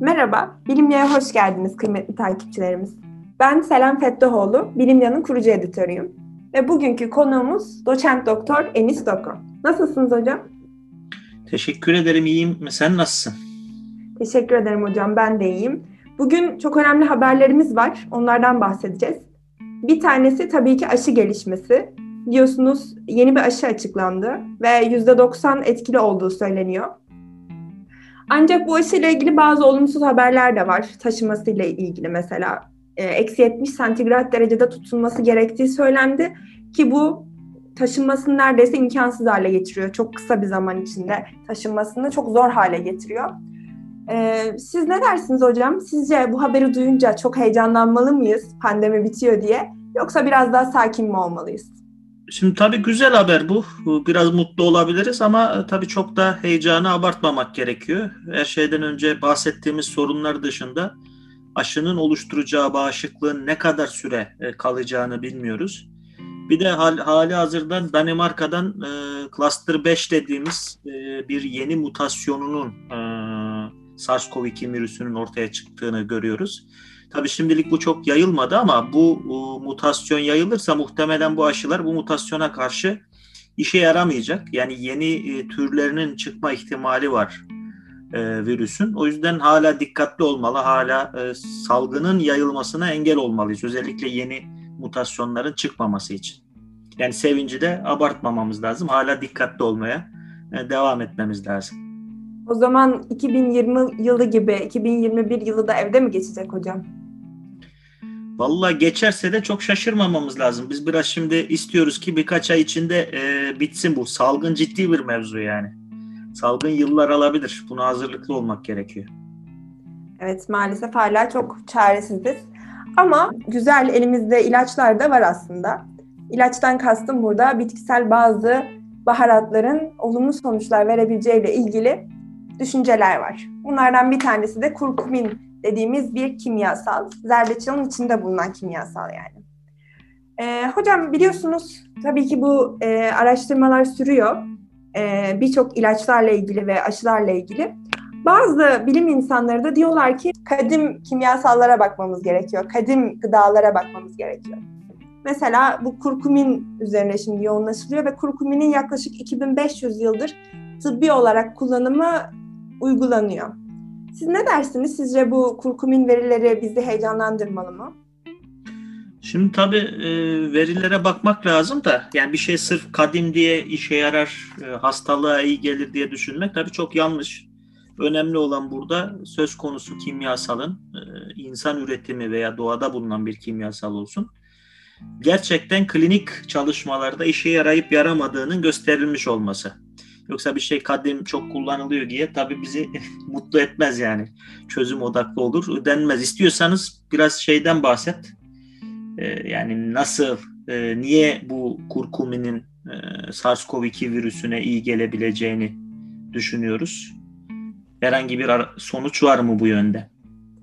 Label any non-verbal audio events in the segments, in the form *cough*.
Merhaba, Bilimya'ya hoş geldiniz kıymetli takipçilerimiz. Ben Selam Fettahoğlu, Bilimya'nın kurucu editörüyüm. Ve bugünkü konuğumuz doçent doktor Enis Doko. Nasılsınız hocam? Teşekkür ederim, iyiyim. Sen nasılsın? Teşekkür ederim hocam, ben de iyiyim. Bugün çok önemli haberlerimiz var, onlardan bahsedeceğiz. Bir tanesi tabii ki aşı gelişmesi. Biliyorsunuz yeni bir aşı açıklandı ve %90 etkili olduğu söyleniyor. Ancak bu aşıyla ilgili bazı olumsuz haberler de var. Taşımasıyla ilgili mesela. E, eksi 70 santigrat derecede tutulması gerektiği söylendi ki bu taşınmasını neredeyse imkansız hale getiriyor. Çok kısa bir zaman içinde taşınmasını çok zor hale getiriyor. Ee, siz ne dersiniz hocam? Sizce bu haberi duyunca çok heyecanlanmalı mıyız pandemi bitiyor diye? Yoksa biraz daha sakin mi olmalıyız? Şimdi tabii güzel haber bu. Biraz mutlu olabiliriz ama e, tabii çok da heyecanı abartmamak gerekiyor. Her şeyden önce bahsettiğimiz sorunlar dışında aşının oluşturacağı bağışıklığın ne kadar süre e, kalacağını bilmiyoruz. Bir de hal, hali hazırdan Danimarka'dan e, Cluster 5 dediğimiz e, bir yeni mutasyonunun e, SARS-CoV-2 virüsünün ortaya çıktığını görüyoruz. Tabii şimdilik bu çok yayılmadı ama bu e, mutasyon yayılırsa muhtemelen bu aşılar bu mutasyona karşı işe yaramayacak. Yani yeni e, türlerinin çıkma ihtimali var e, virüsün. O yüzden hala dikkatli olmalı, hala salgının yayılmasına engel olmalıyız. Özellikle yeni mutasyonların çıkmaması için. Yani sevinci de abartmamamız lazım. Hala dikkatli olmaya devam etmemiz lazım. O zaman 2020 yılı gibi 2021 yılı da evde mi geçecek hocam? Vallahi geçerse de çok şaşırmamamız lazım. Biz biraz şimdi istiyoruz ki birkaç ay içinde e, bitsin bu. Salgın ciddi bir mevzu yani. Salgın yıllar alabilir. Buna hazırlıklı olmak gerekiyor. Evet maalesef hala çok çaresiziz. Ama güzel elimizde ilaçlar da var aslında. İlaçtan kastım burada bitkisel bazı baharatların olumlu sonuçlar verebileceğiyle ilgili düşünceler var. Bunlardan bir tanesi de kurkumin dediğimiz bir kimyasal. Zerdeçalın içinde bulunan kimyasal yani. Ee, hocam biliyorsunuz tabii ki bu e, araştırmalar sürüyor. E, Birçok ilaçlarla ilgili ve aşılarla ilgili. Bazı bilim insanları da diyorlar ki kadim kimyasallara bakmamız gerekiyor. Kadim gıdalara bakmamız gerekiyor. Mesela bu kurkumin üzerine şimdi yoğunlaşılıyor ve kurkuminin yaklaşık 2500 yıldır tıbbi olarak kullanımı uygulanıyor. Siz ne dersiniz? Sizce bu kurkumin verileri bizi heyecanlandırmalı mı? Şimdi tabii e, verilere bakmak lazım da yani bir şey sırf kadim diye işe yarar, e, hastalığa iyi gelir diye düşünmek tabii çok yanlış. Önemli olan burada söz konusu kimyasalın e, insan üretimi veya doğada bulunan bir kimyasal olsun. Gerçekten klinik çalışmalarda işe yarayıp yaramadığının gösterilmiş olması. Yoksa bir şey kadim çok kullanılıyor diye tabii bizi *laughs* mutlu etmez yani. Çözüm odaklı olur denmez. İstiyorsanız biraz şeyden bahset. Ee, yani nasıl, e, niye bu kurkuminin e, SARS-CoV-2 virüsüne iyi gelebileceğini düşünüyoruz. Herhangi bir sonuç var mı bu yönde?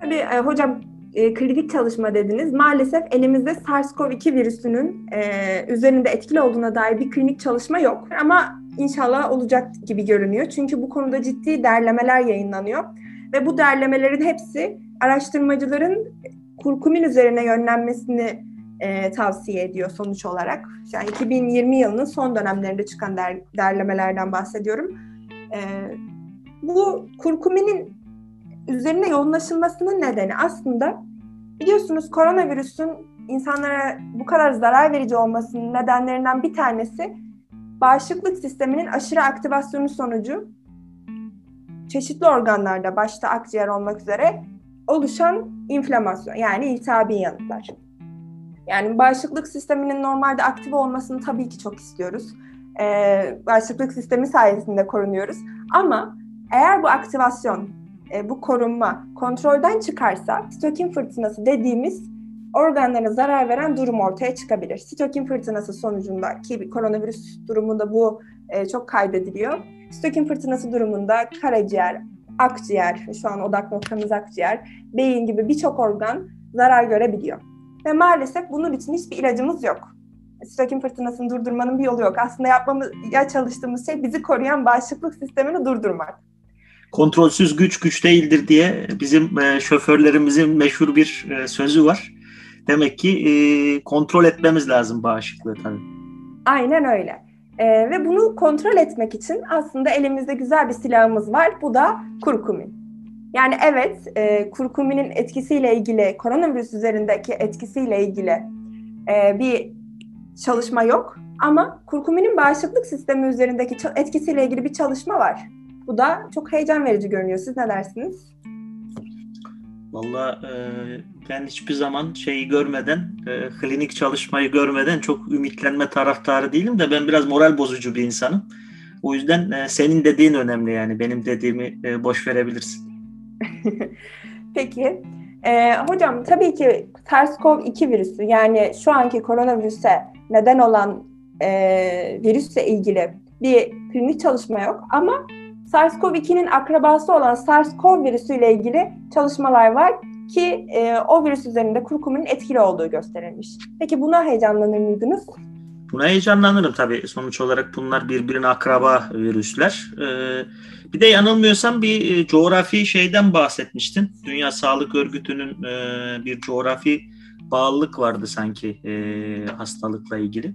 Tabii e, hocam e, klinik çalışma dediniz. Maalesef elimizde SARS-CoV-2 virüsünün e, üzerinde etkili olduğuna dair bir klinik çalışma yok. Ama inşallah olacak gibi görünüyor. Çünkü bu konuda ciddi derlemeler yayınlanıyor. Ve bu derlemelerin hepsi araştırmacıların kurkumin üzerine yönlenmesini e, tavsiye ediyor sonuç olarak. Yani 2020 yılının son dönemlerinde çıkan der, derlemelerden bahsediyorum. E, bu kurkuminin üzerine yoğunlaşılmasının nedeni aslında biliyorsunuz koronavirüsün insanlara bu kadar zarar verici olmasının nedenlerinden bir tanesi bağışıklık sisteminin aşırı aktivasyonu sonucu çeşitli organlarda başta akciğer olmak üzere oluşan inflamasyon yani iltihabi yanıtlar. Yani bağışıklık sisteminin normalde aktif olmasını tabii ki çok istiyoruz. Ee, bağışıklık sistemi sayesinde korunuyoruz. Ama eğer bu aktivasyon, e, bu korunma kontrolden çıkarsa sitokin fırtınası dediğimiz organlara zarar veren durum ortaya çıkabilir. Sitokin fırtınası sonucunda ki koronavirüs durumunda bu e, çok kaydediliyor. Sitokin fırtınası durumunda karaciğer, akciğer, şu an odak noktamız akciğer, beyin gibi birçok organ zarar görebiliyor. Ve maalesef bunun için hiçbir ilacımız yok. Sitokin fırtınasını durdurmanın bir yolu yok. Aslında yapmamız, ya çalıştığımız şey bizi koruyan bağışıklık sistemini durdurmak. kontrolsüz güç güç değildir diye bizim e, şoförlerimizin meşhur bir e, sözü var. Demek ki e, kontrol etmemiz lazım bağışıklığı tabii. Aynen öyle. E, ve bunu kontrol etmek için aslında elimizde güzel bir silahımız var. Bu da kurkumin. Yani evet, e, kurkuminin etkisiyle ilgili, koronavirüs üzerindeki etkisiyle ilgili e, bir çalışma yok. Ama kurkuminin bağışıklık sistemi üzerindeki etkisiyle ilgili bir çalışma var. Bu da çok heyecan verici görünüyor. Siz ne dersiniz? Valla e, ben hiçbir zaman şeyi görmeden, e, klinik çalışmayı görmeden çok ümitlenme taraftarı değilim de ben biraz moral bozucu bir insanım. O yüzden e, senin dediğin önemli yani. Benim dediğimi e, boş verebilirsin. *laughs* Peki. E, hocam tabii ki SARS-CoV-2 virüsü yani şu anki koronavirüse neden olan e, virüsle ilgili bir klinik çalışma yok ama SARS-CoV-2'nin akrabası olan SARS-CoV virüsüyle ilgili çalışmalar var ki e, o virüs üzerinde kurkumin etkili olduğu gösterilmiş. Peki buna heyecanlanır mıydınız? Buna heyecanlanırım tabii. Sonuç olarak bunlar birbirine akraba virüsler. Ee, bir de yanılmıyorsam bir e, coğrafi şeyden bahsetmiştin. Dünya Sağlık Örgütü'nün e, bir coğrafi bağlılık vardı sanki e, hastalıkla ilgili.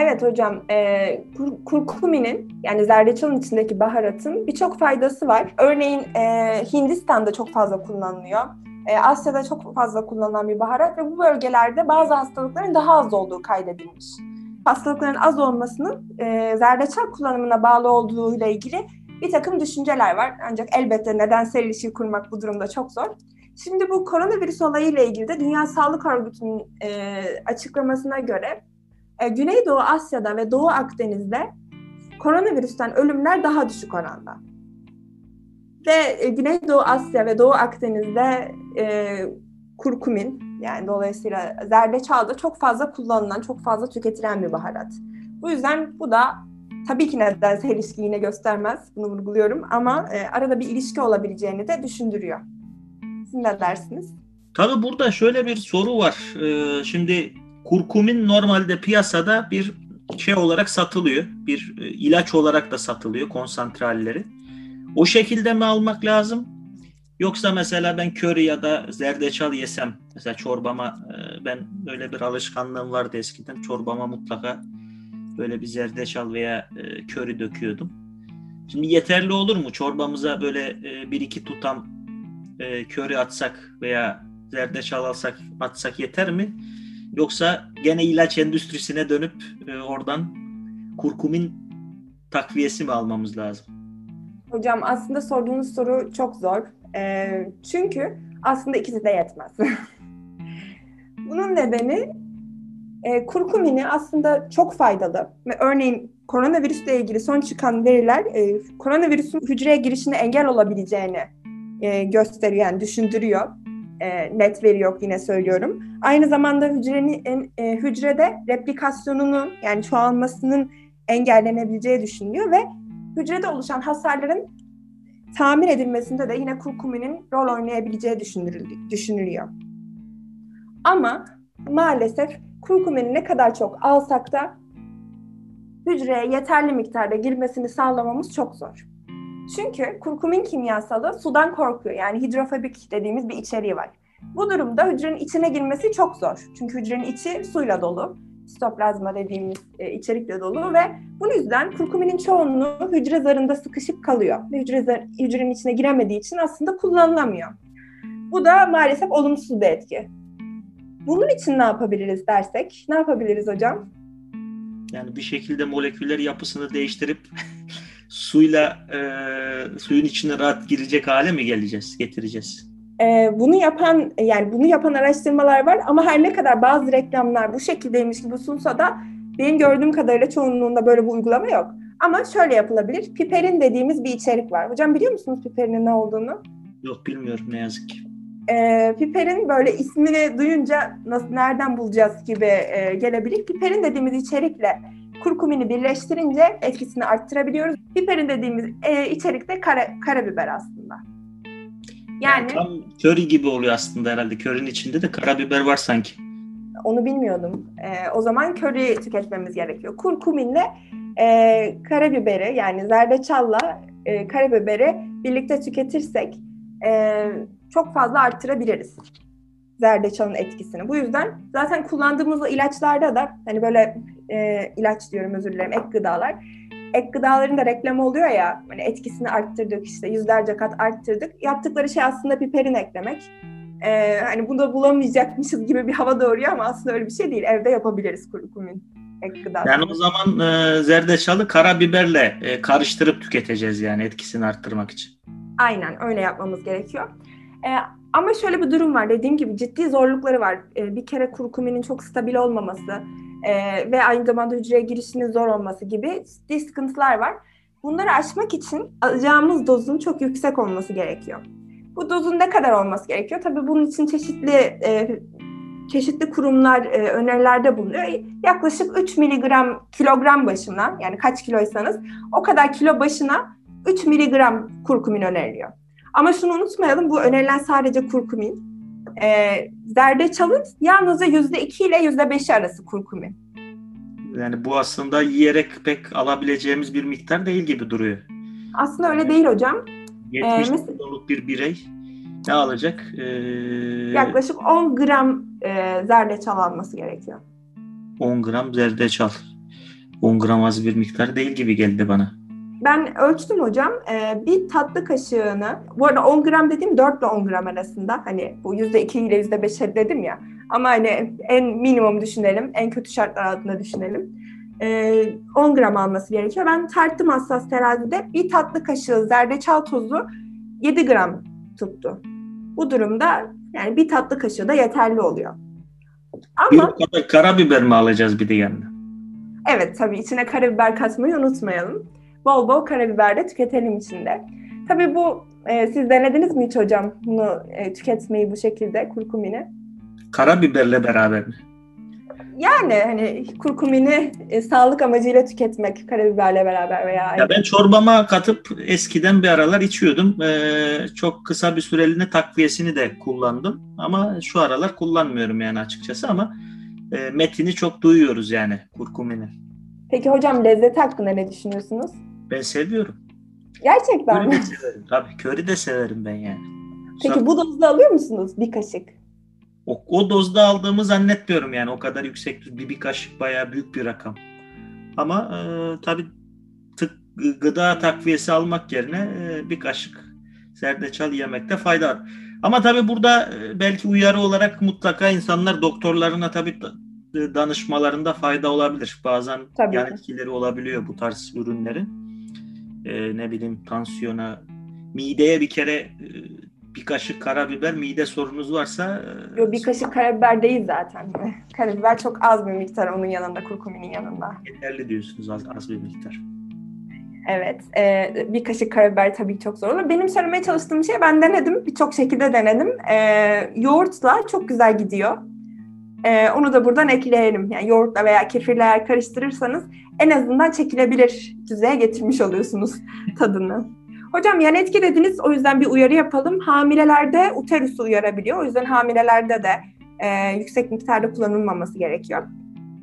Evet hocam, e, kur, kurkuminin yani zerdeçalın içindeki baharatın birçok faydası var. Örneğin e, Hindistan'da çok fazla kullanılıyor. E, Asya'da çok fazla kullanılan bir baharat ve bu bölgelerde bazı hastalıkların daha az olduğu kaydedilmiş. Hastalıkların az olmasının e, zerdeçal kullanımına bağlı olduğu ile ilgili bir takım düşünceler var. Ancak elbette nedensel ilişki kurmak bu durumda çok zor. Şimdi bu koronavirüs olayıyla ilgili de Dünya Sağlık Örgütü'nün e, açıklamasına göre e, Güneydoğu Asya'da ve Doğu Akdeniz'de koronavirüsten ölümler daha düşük oranda. Ve e, Güneydoğu Asya ve Doğu Akdeniz'de e, kurkumin yani dolayısıyla zerdeçal da çok fazla kullanılan, çok fazla tüketilen bir baharat. Bu yüzden bu da tabii ki nedensel ilişki yine göstermez, bunu vurguluyorum ama e, arada bir ilişki olabileceğini de düşündürüyor. Siz ne dersiniz? Tabii burada şöyle bir soru var. Ee, şimdi kurkumin normalde piyasada bir şey olarak satılıyor. Bir e, ilaç olarak da satılıyor konsantralleri. O şekilde mi almak lazım? Yoksa mesela ben köri ya da zerdeçal yesem, mesela çorbama e, ben böyle bir alışkanlığım vardı eskiden. Çorbama mutlaka böyle bir zerdeçal veya e, köri döküyordum. Şimdi yeterli olur mu? Çorbamıza böyle bir iki tutam köri atsak veya zerdeçal alsak atsak yeter mi? Yoksa gene ilaç endüstrisine dönüp oradan kurkumin takviyesi mi almamız lazım? Hocam aslında sorduğunuz soru çok zor. E, çünkü aslında ikisi de yetmez. *laughs* Bunun nedeni e, kurkumini aslında çok faydalı. Örneğin koronavirüsle ilgili son çıkan veriler e, koronavirüsün hücreye girişine engel olabileceğini e, gösteriyor, yani düşündürüyor. E, net veri yok yine söylüyorum. Aynı zamanda hücrenin e, hücrede replikasyonunu yani çoğalmasının engellenebileceği düşünülüyor ve hücrede oluşan hasarların tamir edilmesinde de yine kurkuminin rol oynayabileceği düşünülüyor. Ama maalesef kurkumini ne kadar çok alsak da hücreye yeterli miktarda girmesini sağlamamız çok zor. Çünkü kurkumin kimyasalı sudan korkuyor. Yani hidrofobik dediğimiz bir içeriği var. Bu durumda hücrenin içine girmesi çok zor. Çünkü hücrenin içi suyla dolu sitoplazma dediğimiz e, içerikle dolu ve bu yüzden kurkuminin çoğunluğu hücre zarında sıkışıp kalıyor. Ve hücre zar, hücrenin içine giremediği için aslında kullanılamıyor. Bu da maalesef olumsuz bir etki. Bunun için ne yapabiliriz dersek? Ne yapabiliriz hocam? Yani bir şekilde moleküler yapısını değiştirip *laughs* suyla e, suyun içine rahat girecek hale mi geleceğiz, getireceğiz? Ee, bunu yapan yani bunu yapan araştırmalar var ama her ne kadar bazı reklamlar bu şekildeymiş gibi sunsa da benim gördüğüm kadarıyla çoğunluğunda böyle bir uygulama yok. Ama şöyle yapılabilir. Piperin dediğimiz bir içerik var. Hocam biliyor musunuz piperinin ne olduğunu? Yok bilmiyorum ne yazık ki. E, piperin böyle ismini duyunca nasıl nereden bulacağız gibi e, gelebilir. Piperin dediğimiz içerikle kurkumini birleştirince etkisini arttırabiliyoruz. Piperin dediğimiz e, içerik de kara, karabiber aslında. Yani, tam köri gibi oluyor aslında herhalde. Körinin içinde de karabiber var sanki. Onu bilmiyordum. Ee, o zaman köri tüketmemiz gerekiyor. Kurkuminle e, karabiberi yani zerdeçalla e, karabiberi birlikte tüketirsek e, çok fazla arttırabiliriz zerdeçalın etkisini. Bu yüzden zaten kullandığımız ilaçlarda da hani böyle e, ilaç diyorum özür dilerim ek gıdalar. Ek gıdaların da reklamı oluyor ya hani etkisini arttırdık işte yüzlerce kat arttırdık. Yaptıkları şey aslında piperin eklemek. Ee, hani bunu da bulamayacakmışız gibi bir hava doğuruyor ama aslında öyle bir şey değil. Evde yapabiliriz kurkumin ek gıda. Yani o zaman e, zerdeçalı karabiberle e, karıştırıp tüketeceğiz yani etkisini arttırmak için. Aynen öyle yapmamız gerekiyor. Ee, ama şöyle bir durum var. Dediğim gibi ciddi zorlukları var. Ee, bir kere kurkuminin çok stabil olmaması e, ve aynı zamanda hücreye girişinin zor olması gibi ciddi sıkıntılar var. Bunları aşmak için alacağımız dozun çok yüksek olması gerekiyor. Bu dozun ne kadar olması gerekiyor? Tabii bunun için çeşitli e, çeşitli kurumlar e, önerilerde bulunuyor. Yaklaşık 3 miligram kilogram başına yani kaç kiloysanız o kadar kilo başına 3 miligram kurkumin öneriliyor. Ama şunu unutmayalım bu önerilen sadece kurkumin. E, zerdeçalın yalnızca %2 ile %5 arası kurkumin. Yani bu aslında yiyerek pek alabileceğimiz bir miktar değil gibi duruyor. Aslında öyle değil hocam. 70 ee, kiloluk bir birey ne alacak? Ee, yaklaşık 10 gram e, zerdeçal alması gerekiyor. 10 gram zerdeçal. 10 gram az bir miktar değil gibi geldi bana. Ben ölçtüm hocam. Ee, bir tatlı kaşığını, bu arada 10 gram dediğim 4 ile 10 gram arasında. Hani bu %2 ile %5 dedim ya. Ama hani en minimum düşünelim, en kötü şartlar altında düşünelim. Ee, 10 gram alması gerekiyor. Ben tarttım hassas terazide. Bir tatlı kaşığı zerdeçal tozu 7 gram tuttu. Bu durumda yani bir tatlı kaşığı da yeterli oluyor. Ama bir karabiber mi alacağız bir de yanına? Evet tabii içine karabiber katmayı unutmayalım. Bol bol karabiber de tüketelim içinde. Tabii bu e, siz denediniz mi hiç hocam bunu e, tüketmeyi bu şekilde kurkumini? Karabiberle beraber mi? Yani hani kurkumini e, sağlık amacıyla tüketmek karabiberle beraber veya... Ya ben çorbama katıp eskiden bir aralar içiyordum. Ee, çok kısa bir süreliğine takviyesini de kullandım. Ama şu aralar kullanmıyorum yani açıkçası ama e, metini çok duyuyoruz yani kurkumini. Peki hocam lezzet hakkında ne düşünüyorsunuz? Ben seviyorum. Gerçekten mi? severim. Tabii köri de severim ben yani. Peki Sonra... bu dozda alıyor musunuz bir kaşık? O, o dozda aldığımı zannetmiyorum yani o kadar yüksek bir, bir kaşık bayağı büyük bir rakam. Ama e, tabii tık, gıda takviyesi almak yerine e, bir kaşık zerdeçal yemekte fayda var. Ama tabii burada e, belki uyarı olarak mutlaka insanlar doktorlarına tabii danışmalarında fayda olabilir. Bazen tabii. yan etkileri olabiliyor bu tarz ürünlerin. E, ne bileyim tansiyona, mideye bir kere e, bir kaşık karabiber mide sorunuz varsa e, Yok bir kaşık karabiber değil zaten. *laughs* Karabiber çok az bir miktar onun yanında, kurkuminin yanında. Yeterli diyorsunuz az, az bir miktar. Evet. E, bir kaşık karabiber tabii çok zor olur. Benim söylemeye çalıştığım şey ben denedim. Birçok şekilde denedim. E, yoğurtla çok güzel gidiyor. E, onu da buradan ekleyelim. Yani yoğurtla veya kefirle eğer karıştırırsanız en azından çekilebilir düzeye getirmiş oluyorsunuz *laughs* tadını. Hocam yan etki dediniz o yüzden bir uyarı yapalım. Hamilelerde uterusu uyarabiliyor. O yüzden hamilelerde de e, yüksek miktarda kullanılmaması gerekiyor.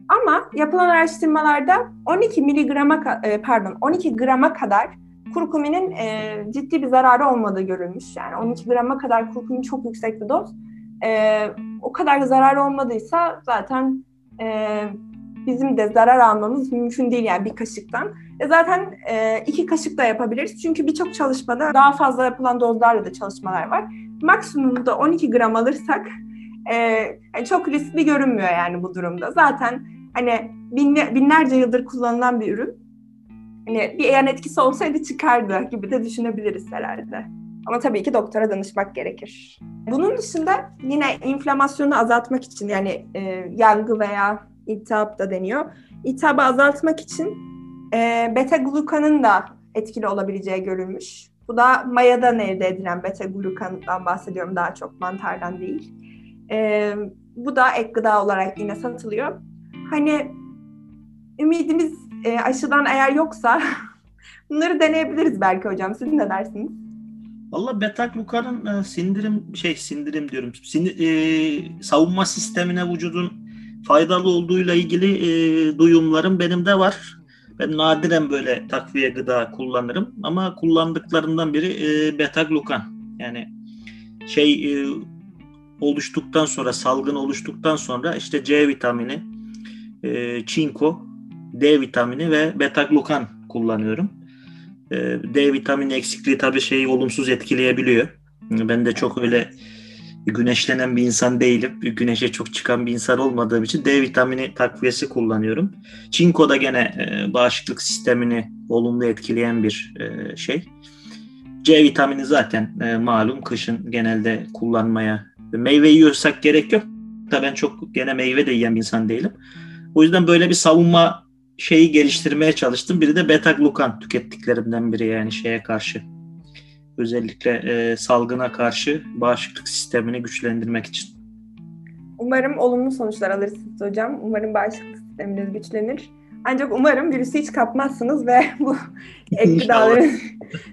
Ama yapılan araştırmalarda 12 miligrama e, pardon 12 grama kadar kurkuminin e, ciddi bir zararı olmadığı görülmüş. Yani 12 grama kadar kurkumin çok yüksek bir doz. E, o kadar zarar olmadıysa zaten e, bizim de zarar almamız mümkün değil yani bir kaşıktan. E zaten e, iki kaşık da yapabiliriz. Çünkü birçok çalışmada daha fazla yapılan dozlarla da çalışmalar var. Maksimumda 12 gram alırsak e, yani çok riskli görünmüyor yani bu durumda. Zaten hani binle, binlerce yıldır kullanılan bir ürün. Hani bir yan etkisi olsaydı çıkardı gibi de düşünebiliriz herhalde. Ama tabii ki doktora danışmak gerekir. Bunun dışında yine inflamasyonu azaltmak için yani e, yangı veya iltihap da deniyor. İltihabı azaltmak için e, beta glukanın da etkili olabileceği görülmüş. Bu da mayadan elde edilen beta glukandan bahsediyorum daha çok mantardan değil. E, bu da ek gıda olarak yine satılıyor. Hani ümidimiz e, aşıdan eğer yoksa *laughs* bunları deneyebiliriz belki hocam. Siz ne dersiniz? Valla beta glukanın e, sindirim şey sindirim diyorum. Sinir, e, savunma sistemine vücudun faydalı olduğuyla ilgili e, duyumlarım benim de var. Ben nadiren böyle takviye gıda kullanırım ama kullandıklarından biri e, beta glukan. Yani şey e, oluştuktan sonra salgın oluştuktan sonra işte C vitamini, e, çinko, D vitamini ve beta glukan kullanıyorum. E, D vitamini eksikliği tabii şeyi olumsuz etkileyebiliyor. Ben de çok öyle güneşlenen bir insan değilim. Güneşe çok çıkan bir insan olmadığım için D vitamini takviyesi kullanıyorum. Çinko da gene e, bağışıklık sistemini olumlu etkileyen bir e, şey. C vitamini zaten e, malum kışın genelde kullanmaya. Meyve yiyorsak gerek yok. Da ben çok gene meyve de yiyen bir insan değilim. O yüzden böyle bir savunma şeyi geliştirmeye çalıştım. Biri de beta glukan tükettiklerimden biri yani şeye karşı özellikle e, salgına karşı bağışıklık sistemini güçlendirmek için. Umarım olumlu sonuçlar alırsınız hocam. Umarım bağışıklık sisteminiz güçlenir. Ancak umarım virüsü hiç kapmazsınız ve *laughs* bu ek gıdaların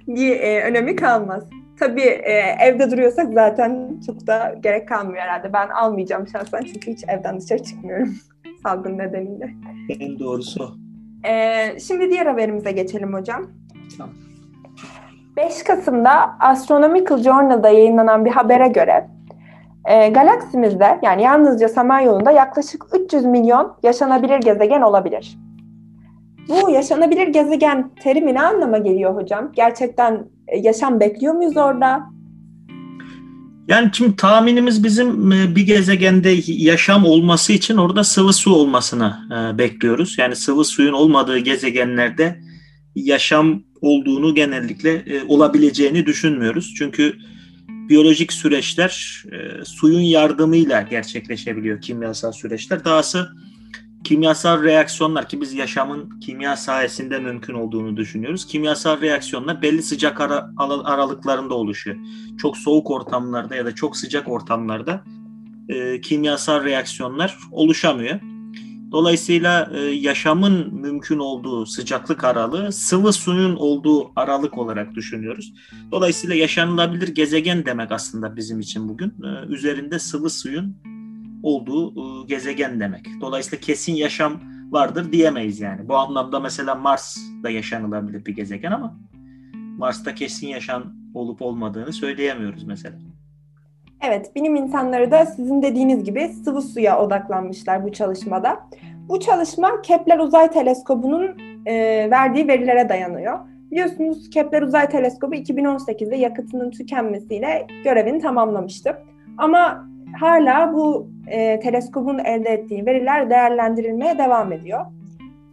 bir e, önemi kalmaz. Tabii e, evde duruyorsak zaten çok da gerek kalmıyor herhalde. Ben almayacağım şahsen çünkü hiç evden dışarı çıkmıyorum salgın nedeniyle. En doğrusu. E, şimdi diğer haberimize geçelim hocam. Tamam. 5 Kasım'da Astronomical Journal'da yayınlanan bir habere göre e, galaksimizde yani yalnızca Samanyolu'nda yaklaşık 300 milyon yaşanabilir gezegen olabilir. Bu yaşanabilir gezegen terimi ne anlama geliyor hocam? Gerçekten e, yaşam bekliyor muyuz orada? Yani şimdi tahminimiz bizim e, bir gezegende yaşam olması için orada sıvı su olmasını e, bekliyoruz. Yani sıvı suyun olmadığı gezegenlerde yaşam olduğunu genellikle e, olabileceğini düşünmüyoruz. Çünkü biyolojik süreçler suyun yardımıyla gerçekleşebiliyor kimyasal süreçler. Dahası kimyasal reaksiyonlar ki biz yaşamın kimya sayesinde mümkün olduğunu düşünüyoruz. Kimyasal reaksiyonlar belli sıcak ara, aralıklarında oluşuyor. Çok soğuk ortamlarda ya da çok sıcak ortamlarda e, kimyasal reaksiyonlar oluşamıyor. Dolayısıyla e, yaşamın mümkün olduğu sıcaklık aralığı sıvı suyun olduğu aralık olarak düşünüyoruz. Dolayısıyla yaşanılabilir gezegen demek aslında bizim için bugün. E, üzerinde sıvı suyun olduğu e, gezegen demek. Dolayısıyla kesin yaşam vardır diyemeyiz yani. Bu anlamda mesela Mars da yaşanılabilir bir gezegen ama Mars'ta kesin yaşam olup olmadığını söyleyemiyoruz mesela. Evet, bilim insanları da sizin dediğiniz gibi sıvı suya odaklanmışlar bu çalışmada. Bu çalışma Kepler Uzay Teleskobu'nun e, verdiği verilere dayanıyor. Biliyorsunuz Kepler Uzay Teleskobu 2018'de yakıtının tükenmesiyle görevini tamamlamıştı. Ama hala bu e, teleskobun elde ettiği veriler değerlendirilmeye devam ediyor.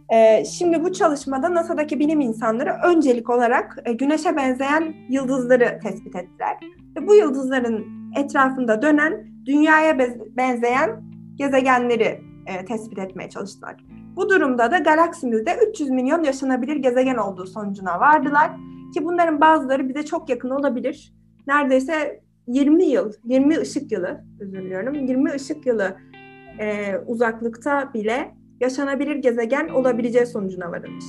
E, şimdi bu çalışmada NASA'daki bilim insanları öncelik olarak e, Güneş'e benzeyen yıldızları tespit ettiler. Ve bu yıldızların etrafında dönen dünyaya benzeyen gezegenleri e, tespit etmeye çalıştılar. Bu durumda da galaksimizde 300 milyon yaşanabilir gezegen olduğu sonucuna vardılar. Ki bunların bazıları bize çok yakın olabilir. Neredeyse 20 yıl, 20 ışık yılı, özür diliyorum, 20 ışık yılı e, uzaklıkta bile yaşanabilir gezegen olabileceği sonucuna varılmış.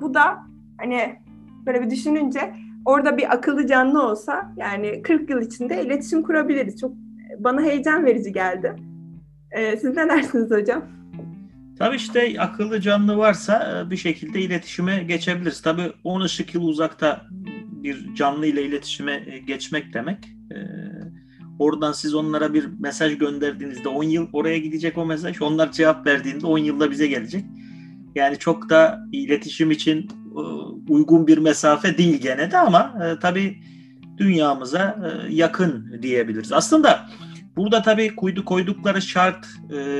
Bu da hani böyle bir düşününce orada bir akıllı canlı olsa yani 40 yıl içinde iletişim kurabiliriz. Çok bana heyecan verici geldi. Ee, siz ne dersiniz hocam? Tabii işte akıllı canlı varsa e, bir şekilde iletişime geçebiliriz. Tabii 10 ışık yıl uzakta bir canlı ile iletişime e, geçmek demek. Oradan siz onlara bir mesaj gönderdiğinizde 10 yıl oraya gidecek o mesaj. Onlar cevap verdiğinde 10 yılda bize gelecek. Yani çok da iletişim için e, uygun bir mesafe değil gene de ama e, tabii dünyamıza e, yakın diyebiliriz. Aslında burada tabii koydu koydukları şart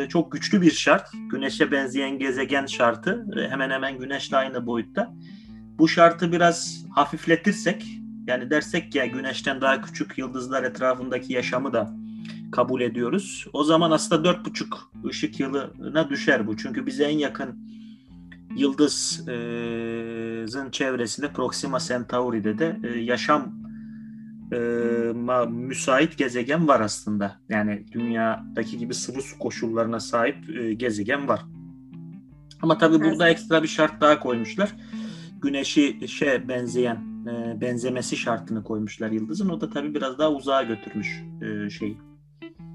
çok güçlü bir şart. Güneşe benzeyen gezegen şartı hemen hemen güneşle aynı boyutta. Bu şartı biraz hafifletirsek yani dersek ya güneşten daha küçük yıldızlar etrafındaki yaşamı da kabul ediyoruz. O zaman aslında dört buçuk ışık yılına düşer bu. Çünkü bize en yakın yıldızın çevresinde Proxima Centauri'de de yaşam müsait gezegen var aslında. Yani dünyadaki gibi sıvı su koşullarına sahip gezegen var. Ama tabii burada ekstra bir şart daha koymuşlar. Güneşi şey benzeyen benzemesi şartını koymuşlar yıldızın. O da tabii biraz daha uzağa götürmüş şeyi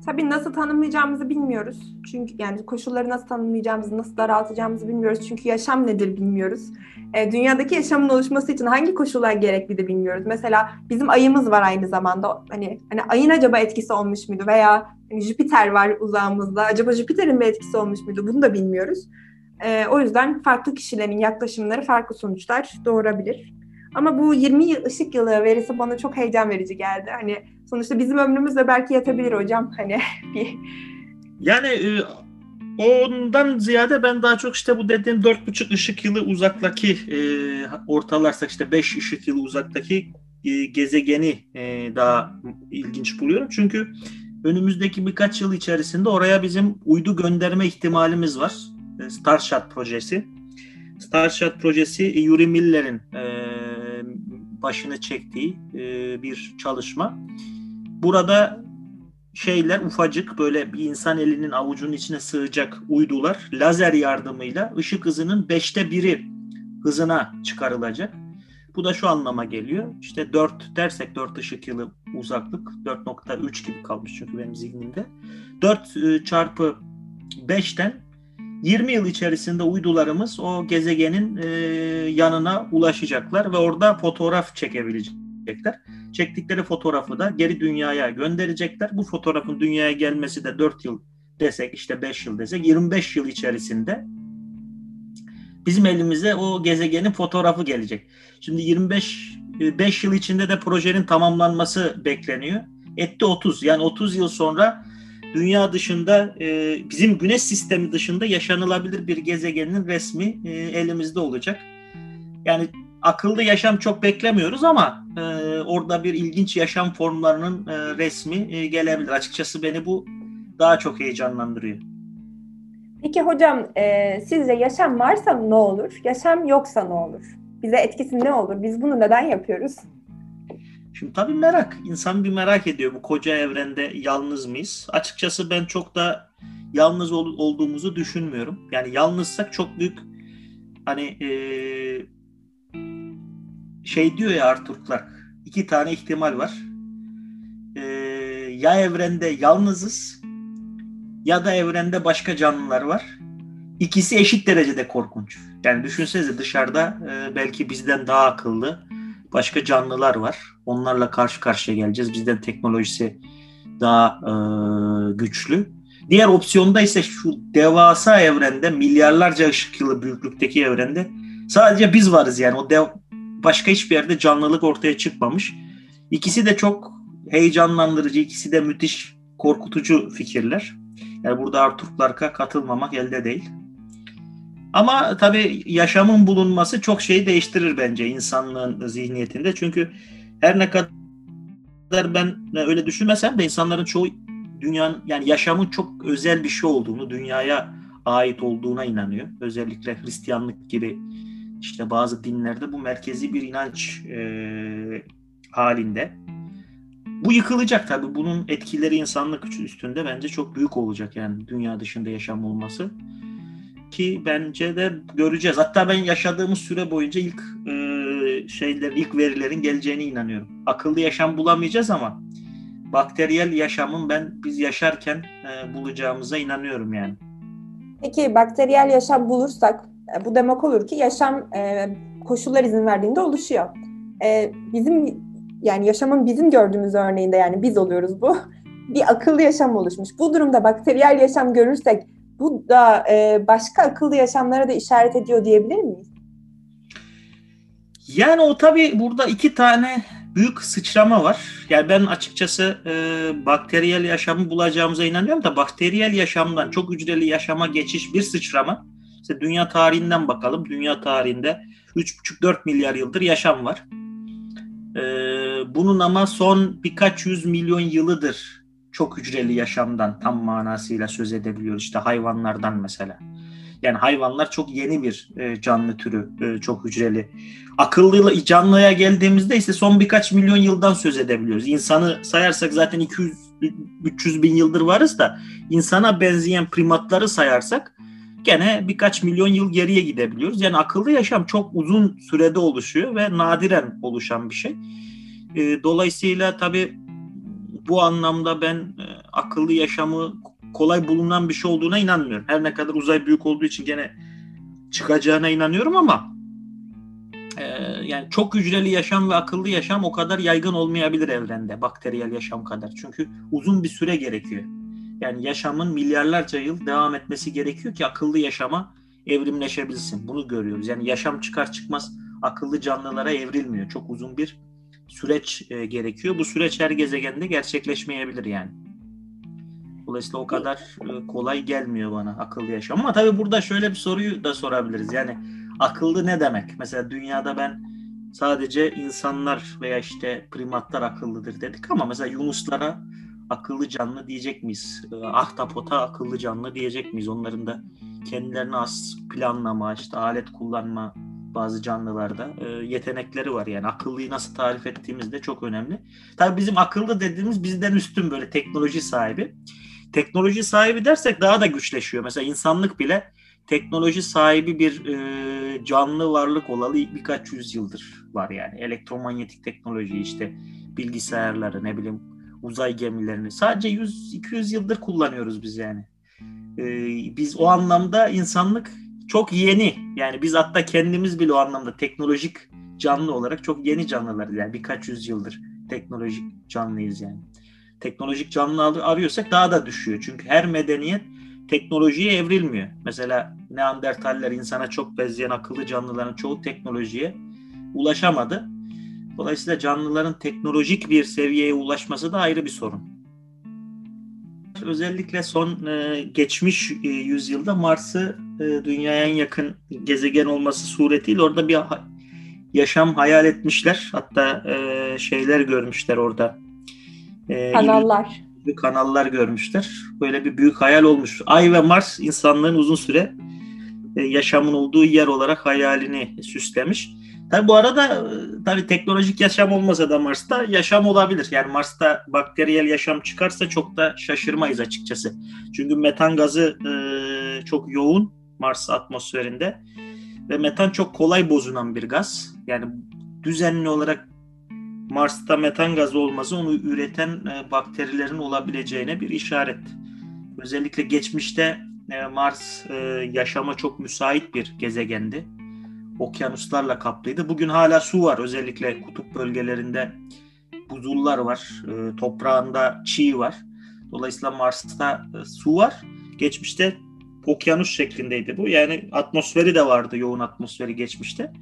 Tabii nasıl tanımlayacağımızı bilmiyoruz. Çünkü yani koşulları nasıl tanımlayacağımızı, nasıl daraltacağımızı bilmiyoruz. Çünkü yaşam nedir bilmiyoruz. E, dünyadaki yaşamın oluşması için hangi koşullar gerekli de bilmiyoruz. Mesela bizim ayımız var aynı zamanda. Hani hani ayın acaba etkisi olmuş muydu veya hani Jüpiter var uzağımızda. Acaba Jüpiter'in bir etkisi olmuş muydu? Bunu da bilmiyoruz. E, o yüzden farklı kişilerin yaklaşımları farklı sonuçlar doğurabilir. Ama bu 20 yıl ışık yılı verisi bana çok heyecan verici geldi. Hani sonuçta bizim ömrümüz de belki yatabilir hocam. Hani *laughs* bir yani e, ondan ziyade ben daha çok işte bu dediğim dört buçuk ışık yılı uzaktaki e, ortalarsak işte beş ışık yılı uzaktaki e, gezegeni e, daha ilginç buluyorum. Çünkü önümüzdeki birkaç yıl içerisinde oraya bizim uydu gönderme ihtimalimiz var. Starshot projesi. Starshot projesi Yuri Miller'in e, başını çektiği e, bir çalışma. Burada şeyler ufacık böyle bir insan elinin avucunun içine sığacak uydular lazer yardımıyla ışık hızının beşte biri hızına çıkarılacak. Bu da şu anlama geliyor. İşte 4 dersek 4 ışık yılı uzaklık 4.3 gibi kalmış çünkü benim zihnimde. 4 e, çarpı 5'ten 20 yıl içerisinde uydularımız o gezegenin e, yanına ulaşacaklar ve orada fotoğraf çekebilecekler. Çektikleri fotoğrafı da geri dünyaya gönderecekler. Bu fotoğrafın dünyaya gelmesi de 4 yıl desek işte 5 yıl desek 25 yıl içerisinde bizim elimize o gezegenin fotoğrafı gelecek. Şimdi 25 5 yıl içinde de projenin tamamlanması bekleniyor. Etti 30 yani 30 yıl sonra dünya dışında e, bizim güneş sistemi dışında yaşanılabilir bir gezegenin resmi e, elimizde olacak. Yani akıllı yaşam çok beklemiyoruz ama e, orada bir ilginç yaşam formlarının e, resmi e, gelebilir. Açıkçası beni bu daha çok heyecanlandırıyor. Peki hocam e, sizce yaşam varsa ne olur? Yaşam yoksa ne olur? Bize etkisi ne olur? Biz bunu neden yapıyoruz? Şimdi tabii merak. İnsan bir merak ediyor bu koca evrende yalnız mıyız? Açıkçası ben çok da yalnız ol, olduğumuzu düşünmüyorum. Yani yalnızsak çok büyük hani e, şey diyor ya Arthur Clarke iki tane ihtimal var. E, ya evrende yalnızız ya da evrende başka canlılar var. İkisi eşit derecede korkunç. Yani düşünsenize dışarıda e, belki bizden daha akıllı başka canlılar var. Onlarla karşı karşıya geleceğiz. Bizden teknolojisi daha e, güçlü. Diğer opsiyonda ise şu devasa evrende milyarlarca ışık yılı büyüklükteki evrende sadece biz varız yani. O dev, başka hiçbir yerde canlılık ortaya çıkmamış. İkisi de çok heyecanlandırıcı, ikisi de müthiş korkutucu fikirler. Yani burada Arthur Clarke'a katılmamak elde değil. Ama tabii yaşamın bulunması çok şeyi değiştirir bence insanlığın zihniyetinde. Çünkü her ne kadar ben öyle düşünmesem de insanların çoğu dünyanın yani yaşamın çok özel bir şey olduğunu, dünyaya ait olduğuna inanıyor. Özellikle Hristiyanlık gibi işte bazı dinlerde bu merkezi bir inanç e, halinde. Bu yıkılacak tabii. Bunun etkileri insanlık üstünde bence çok büyük olacak yani dünya dışında yaşam olması ki bence de göreceğiz. Hatta ben yaşadığımız süre boyunca ilk e, şeyler, ilk verilerin geleceğine inanıyorum. Akıllı yaşam bulamayacağız ama bakteriyel yaşamın ben biz yaşarken e, bulacağımıza inanıyorum yani. Peki bakteriyel yaşam bulursak e, bu demek olur ki yaşam e, koşullar izin verdiğinde oluşuyor. E, bizim yani yaşamın bizim gördüğümüz örneğinde yani biz oluyoruz bu. *laughs* Bir akıllı yaşam oluşmuş. Bu durumda bakteriyel yaşam görürsek bu da e, başka akıllı yaşamlara da işaret ediyor diyebilir miyiz? Yani o tabii burada iki tane büyük sıçrama var. Yani ben açıkçası e, bakteriyel yaşamı bulacağımıza inanıyorum da bakteriyel yaşamdan çok hücreli yaşama geçiş bir sıçrama. İşte dünya tarihinden bakalım. Dünya tarihinde 3,5-4 milyar yıldır yaşam var. E, bunun ama son birkaç yüz milyon yılıdır çok hücreli yaşamdan tam manasıyla söz edebiliyoruz. İşte hayvanlardan mesela. Yani hayvanlar çok yeni bir e, canlı türü, e, çok hücreli. Akıllı canlıya geldiğimizde ise son birkaç milyon yıldan söz edebiliyoruz. İnsanı sayarsak zaten 200 300 bin yıldır varız da insana benzeyen primatları sayarsak gene birkaç milyon yıl geriye gidebiliyoruz. Yani akıllı yaşam çok uzun sürede oluşuyor ve nadiren oluşan bir şey. E, dolayısıyla tabii bu anlamda ben e, akıllı yaşamı kolay bulunan bir şey olduğuna inanmıyorum. Her ne kadar uzay büyük olduğu için gene çıkacağına inanıyorum ama e, yani çok hücreli yaşam ve akıllı yaşam o kadar yaygın olmayabilir evrende bakteriyel yaşam kadar. Çünkü uzun bir süre gerekiyor. Yani yaşamın milyarlarca yıl devam etmesi gerekiyor ki akıllı yaşama evrimleşebilsin. Bunu görüyoruz. Yani yaşam çıkar çıkmaz akıllı canlılara evrilmiyor. Çok uzun bir süreç e, gerekiyor. Bu süreç her gezegende gerçekleşmeyebilir yani. Dolayısıyla o kadar e, kolay gelmiyor bana akıllı yaşam. Ama tabii burada şöyle bir soruyu da sorabiliriz. Yani akıllı ne demek? Mesela dünyada ben sadece insanlar veya işte primatlar akıllıdır dedik ama mesela yunuslara akıllı canlı diyecek miyiz? E, ahtapota akıllı canlı diyecek miyiz? Onların da kendilerine az planlama, işte alet kullanma bazı canlılarda e, yetenekleri var. Yani akıllıyı nasıl tarif ettiğimiz de çok önemli. Tabii bizim akıllı dediğimiz bizden üstün böyle teknoloji sahibi. Teknoloji sahibi dersek daha da güçleşiyor. Mesela insanlık bile teknoloji sahibi bir e, canlı varlık olalı birkaç yüzyıldır var yani. Elektromanyetik teknoloji işte bilgisayarları ne bileyim uzay gemilerini sadece 100-200 yıldır kullanıyoruz biz yani. E, biz o anlamda insanlık çok yeni. Yani biz hatta kendimiz bile o anlamda teknolojik canlı olarak çok yeni canlılarız. Yani birkaç yüzyıldır teknolojik canlıyız yani. Teknolojik canlı arıyorsak daha da düşüyor. Çünkü her medeniyet teknolojiye evrilmiyor. Mesela Neandertaller insana çok benzeyen akıllı canlıların çoğu teknolojiye ulaşamadı. Dolayısıyla canlıların teknolojik bir seviyeye ulaşması da ayrı bir sorun. Özellikle son e, geçmiş e, yüzyılda Mars'ı e, dünyaya en yakın gezegen olması suretiyle orada bir ha- yaşam hayal etmişler. Hatta e, şeyler görmüşler orada. E, kanallar. İri, kanallar görmüşler. Böyle bir büyük hayal olmuş. Ay ve Mars insanlığın uzun süre e, yaşamın olduğu yer olarak hayalini süslemiş. Tabi bu arada e, tabi teknolojik yaşam olmasa da Mars'ta yaşam olabilir. Yani Mars'ta bakteriyel yaşam çıkarsa çok da şaşırmayız açıkçası. Çünkü metan gazı e, çok yoğun Mars atmosferinde ve metan çok kolay bozulan bir gaz. Yani düzenli olarak Mars'ta metan gazı olması onu üreten e, bakterilerin olabileceğine bir işaret. Özellikle geçmişte e, Mars e, yaşama çok müsait bir gezegendi okyanuslarla kaplıydı. Bugün hala su var. Özellikle kutup bölgelerinde buzullar var. E, toprağında çiğ var. Dolayısıyla Mars'ta e, su var. Geçmişte okyanus şeklindeydi bu. Yani atmosferi de vardı, yoğun atmosferi geçmişte.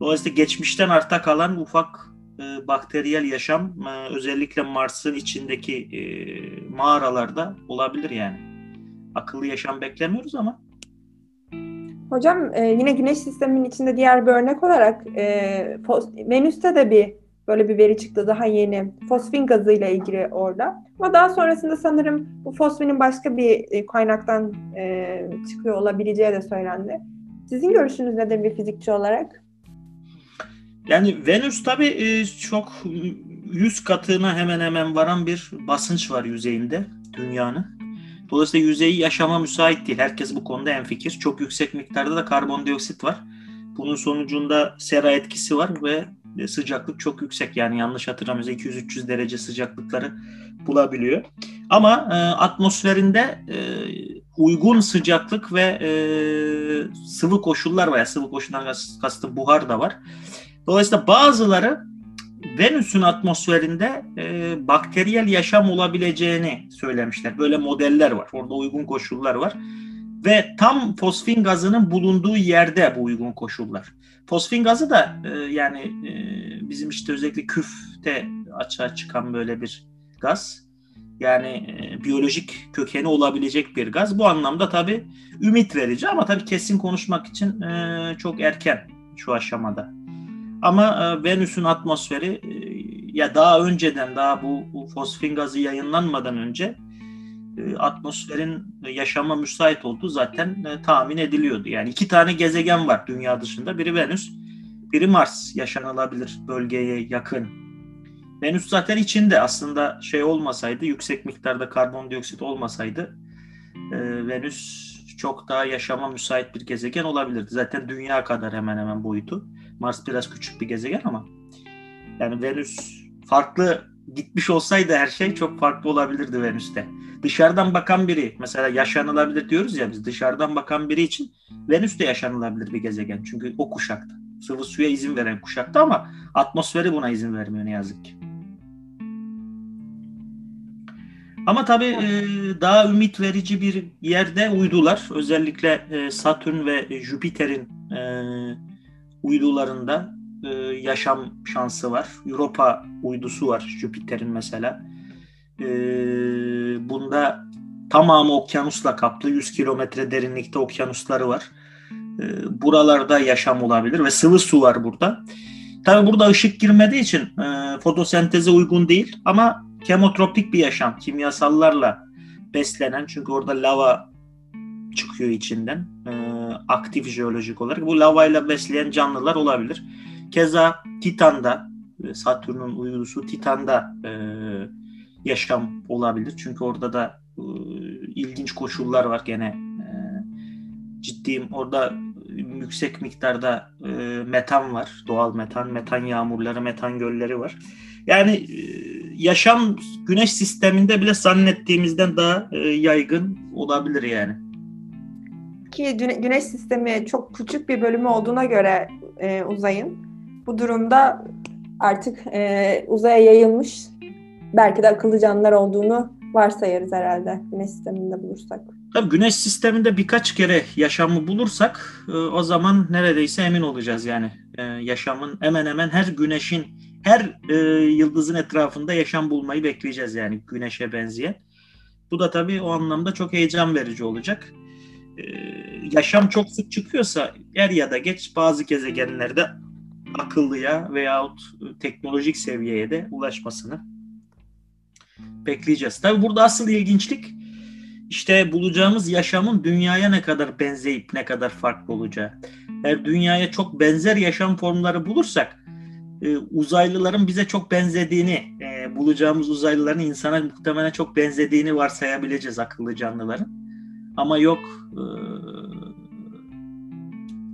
Dolayısıyla geçmişten arta kalan ufak e, bakteriyel yaşam e, özellikle Mars'ın içindeki e, mağaralarda olabilir yani. Akıllı yaşam beklemiyoruz ama Hocam e, yine Güneş sisteminin içinde diğer bir örnek olarak e, Venüs'te de bir böyle bir veri çıktı daha yeni. Fosfin gazı ile ilgili orada. Ama daha sonrasında sanırım bu fosfinin başka bir e, kaynaktan e, çıkıyor olabileceği de söylendi. Sizin görüşünüz nedir bir fizikçi olarak? Yani Venüs tabii e, çok yüz katına hemen hemen varan bir basınç var yüzeyinde dünyanın. Dolayısıyla yüzeyi yaşama müsait değil. Herkes bu konuda en fikir. Çok yüksek miktarda da karbondioksit var. Bunun sonucunda sera etkisi var ve sıcaklık çok yüksek. Yani yanlış hatırlamıyorsam 200-300 derece sıcaklıkları bulabiliyor. Ama e, atmosferinde e, uygun sıcaklık ve e, sıvı koşullar var. Yani sıvı koşullar kastım buhar da var. Dolayısıyla bazıları Venüs'ün atmosferinde e, bakteriyel yaşam olabileceğini söylemişler. Böyle modeller var. Orada uygun koşullar var. Ve tam fosfin gazının bulunduğu yerde bu uygun koşullar. Fosfin gazı da e, yani e, bizim işte özellikle küfte açığa çıkan böyle bir gaz. Yani e, biyolojik kökeni olabilecek bir gaz. Bu anlamda tabii ümit verici ama tabii kesin konuşmak için e, çok erken şu aşamada. Ama e, Venüs'ün atmosferi e, ya daha önceden daha bu, bu fosfin gazı yayınlanmadan önce e, atmosferin yaşama müsait olduğu zaten tahmin ediliyordu. Yani iki tane gezegen var dünya dışında. Biri Venüs, biri Mars yaşanılabilir bölgeye yakın. Venüs zaten içinde aslında şey olmasaydı, yüksek miktarda karbondioksit olmasaydı Venüs çok daha yaşama müsait bir gezegen olabilirdi. Zaten dünya kadar hemen hemen boyutu. Mars biraz küçük bir gezegen ama yani Venüs farklı gitmiş olsaydı her şey çok farklı olabilirdi Venüs'te. dışarıdan bakan biri mesela yaşanılabilir diyoruz ya biz dışarıdan bakan biri için Venüs de yaşanılabilir bir gezegen. Çünkü o kuşakta. Sıvı suya izin veren kuşakta ama atmosferi buna izin vermiyor ne yazık ki. Ama tabii e, daha ümit verici bir yerde uydular. Özellikle e, Satürn ve Jüpiter'in e, uydularında e, yaşam şansı var. Europa uydusu var Jüpiter'in mesela. E, bunda tamamı okyanusla kaplı. 100 kilometre derinlikte okyanusları var. E, buralarda yaşam olabilir ve sıvı su var burada. Tabi burada ışık girmediği için e, fotosenteze uygun değil ama kemotropik bir yaşam. Kimyasallarla beslenen çünkü orada lava çıkıyor içinden e, aktif jeolojik olarak. Bu lavayla besleyen canlılar olabilir. Keza Titan'da e, Satürn'ün uydusu Titan'da e, yaşam olabilir. Çünkü orada da e, ilginç koşullar var gene. E, ciddiyim. Orada yüksek miktarda e, metan var. Doğal metan, metan yağmurları, metan gölleri var. Yani e, yaşam güneş sisteminde bile zannettiğimizden daha e, yaygın olabilir yani. Ki güneş sistemi çok küçük bir bölümü olduğuna göre e, uzayın. Bu durumda artık e, uzaya yayılmış belki de akıllı canlılar olduğunu varsayarız herhalde güneş sisteminde bulursak. Tabii güneş sisteminde birkaç kere yaşamı bulursak e, o zaman neredeyse emin olacağız yani. E, yaşamın hemen hemen her güneşin her e, yıldızın etrafında yaşam bulmayı bekleyeceğiz yani güneşe benzeyen. Bu da tabii o anlamda çok heyecan verici olacak. Ee, yaşam çok sık çıkıyorsa er ya da geç bazı gezegenlerde akıllıya veyahut teknolojik seviyeye de ulaşmasını bekleyeceğiz. Tabii burada asıl ilginçlik işte bulacağımız yaşamın dünyaya ne kadar benzeyip ne kadar farklı olacağı. Eğer dünyaya çok benzer yaşam formları bulursak e, uzaylıların bize çok benzediğini, e, bulacağımız uzaylıların insana muhtemelen çok benzediğini varsayabileceğiz akıllı canlıların. Ama yok e,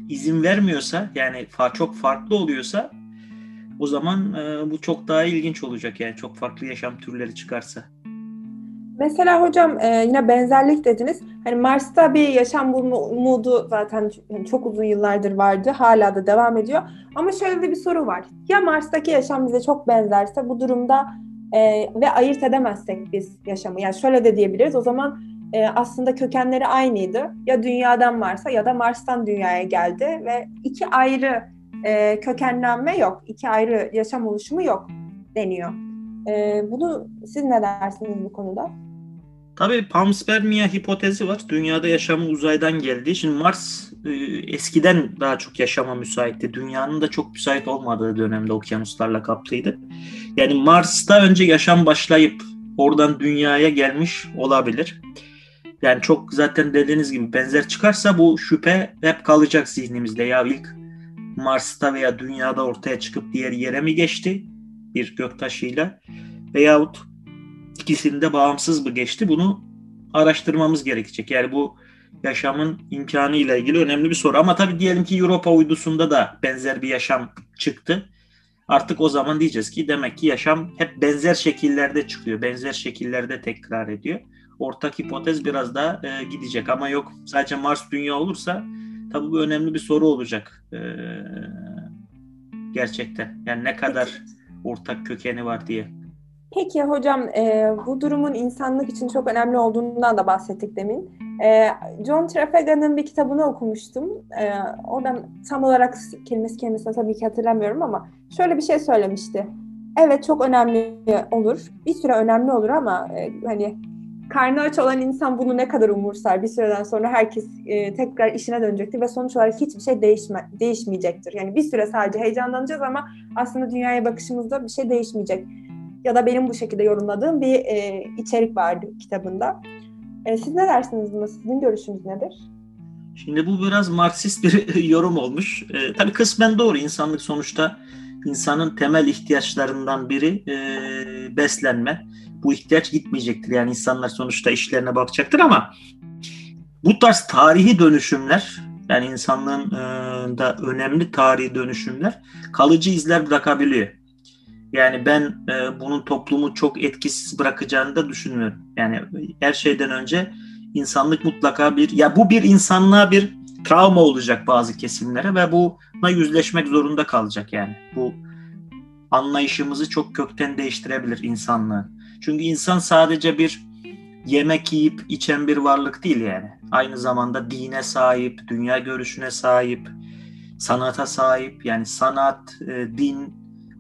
izin vermiyorsa yani fa çok farklı oluyorsa o zaman e, bu çok daha ilginç olacak yani çok farklı yaşam türleri çıkarsa. Mesela hocam e, yine benzerlik dediniz. Hani Mars'ta bir yaşam bulma umudu zaten çok uzun yıllardır vardı. Hala da devam ediyor. Ama şöyle bir soru var. Ya Mars'taki yaşam bize çok benzerse bu durumda e, ve ayırt edemezsek biz yaşamı. Yani şöyle de diyebiliriz. O zaman e, aslında kökenleri aynıydı. Ya dünyadan Mars'a ya da Mars'tan dünyaya geldi ve iki ayrı e, kökenlenme yok. iki ayrı yaşam oluşumu yok deniyor. E, bunu siz ne dersiniz bu konuda? Tabii panspermia hipotezi var. Dünyada yaşamı uzaydan geldi. Şimdi Mars e, eskiden daha çok yaşama müsaitti. Dünyanın da çok müsait olmadığı dönemde okyanuslarla kaplıydı. Yani Mars'ta önce yaşam başlayıp oradan dünyaya gelmiş olabilir. Yani çok zaten dediğiniz gibi benzer çıkarsa bu şüphe hep kalacak zihnimizde. Ya ilk Mars'ta veya dünyada ortaya çıkıp diğer yere mi geçti bir göktaşıyla veyahut ikisinde bağımsız mı geçti bunu araştırmamız gerekecek. Yani bu yaşamın imkanı ile ilgili önemli bir soru. Ama tabii diyelim ki Europa uydusunda da benzer bir yaşam çıktı. Artık o zaman diyeceğiz ki demek ki yaşam hep benzer şekillerde çıkıyor. Benzer şekillerde tekrar ediyor ortak hipotez biraz daha e, gidecek. Ama yok sadece Mars dünya olursa tabii bu önemli bir soru olacak. E, gerçekten. Yani ne kadar ortak kökeni var diye. Peki hocam e, bu durumun insanlık için çok önemli olduğundan da bahsettik demin. E, John Trafalgar'ın bir kitabını okumuştum. E, oradan tam olarak kelimesi kelimesine tabii ki hatırlamıyorum ama şöyle bir şey söylemişti. Evet çok önemli olur. Bir süre önemli olur ama e, hani karnı aç olan insan bunu ne kadar umursar bir süreden sonra herkes e, tekrar işine dönecektir ve sonuç olarak hiçbir şey değişme, değişmeyecektir. Yani bir süre sadece heyecanlanacağız ama aslında dünyaya bakışımızda bir şey değişmeyecek. Ya da benim bu şekilde yorumladığım bir e, içerik vardı kitabında. E, siz ne dersiniz buna? Sizin görüşünüz nedir? Şimdi bu biraz Marksist bir *laughs* yorum olmuş. E, tabii kısmen doğru. İnsanlık sonuçta insanın temel ihtiyaçlarından biri e, beslenme bu ihtiyaç gitmeyecektir. Yani insanlar sonuçta işlerine bakacaktır ama bu tarz tarihi dönüşümler yani insanlığın e, da önemli tarihi dönüşümler kalıcı izler bırakabiliyor. Yani ben e, bunun toplumu çok etkisiz bırakacağını da düşünmüyorum. Yani her şeyden önce insanlık mutlaka bir ya bu bir insanlığa bir travma olacak bazı kesimlere ve buna yüzleşmek zorunda kalacak yani. Bu anlayışımızı çok kökten değiştirebilir insanlığı. Çünkü insan sadece bir yemek yiyip içen bir varlık değil yani. Aynı zamanda dine sahip, dünya görüşüne sahip, sanata sahip. Yani sanat, e, din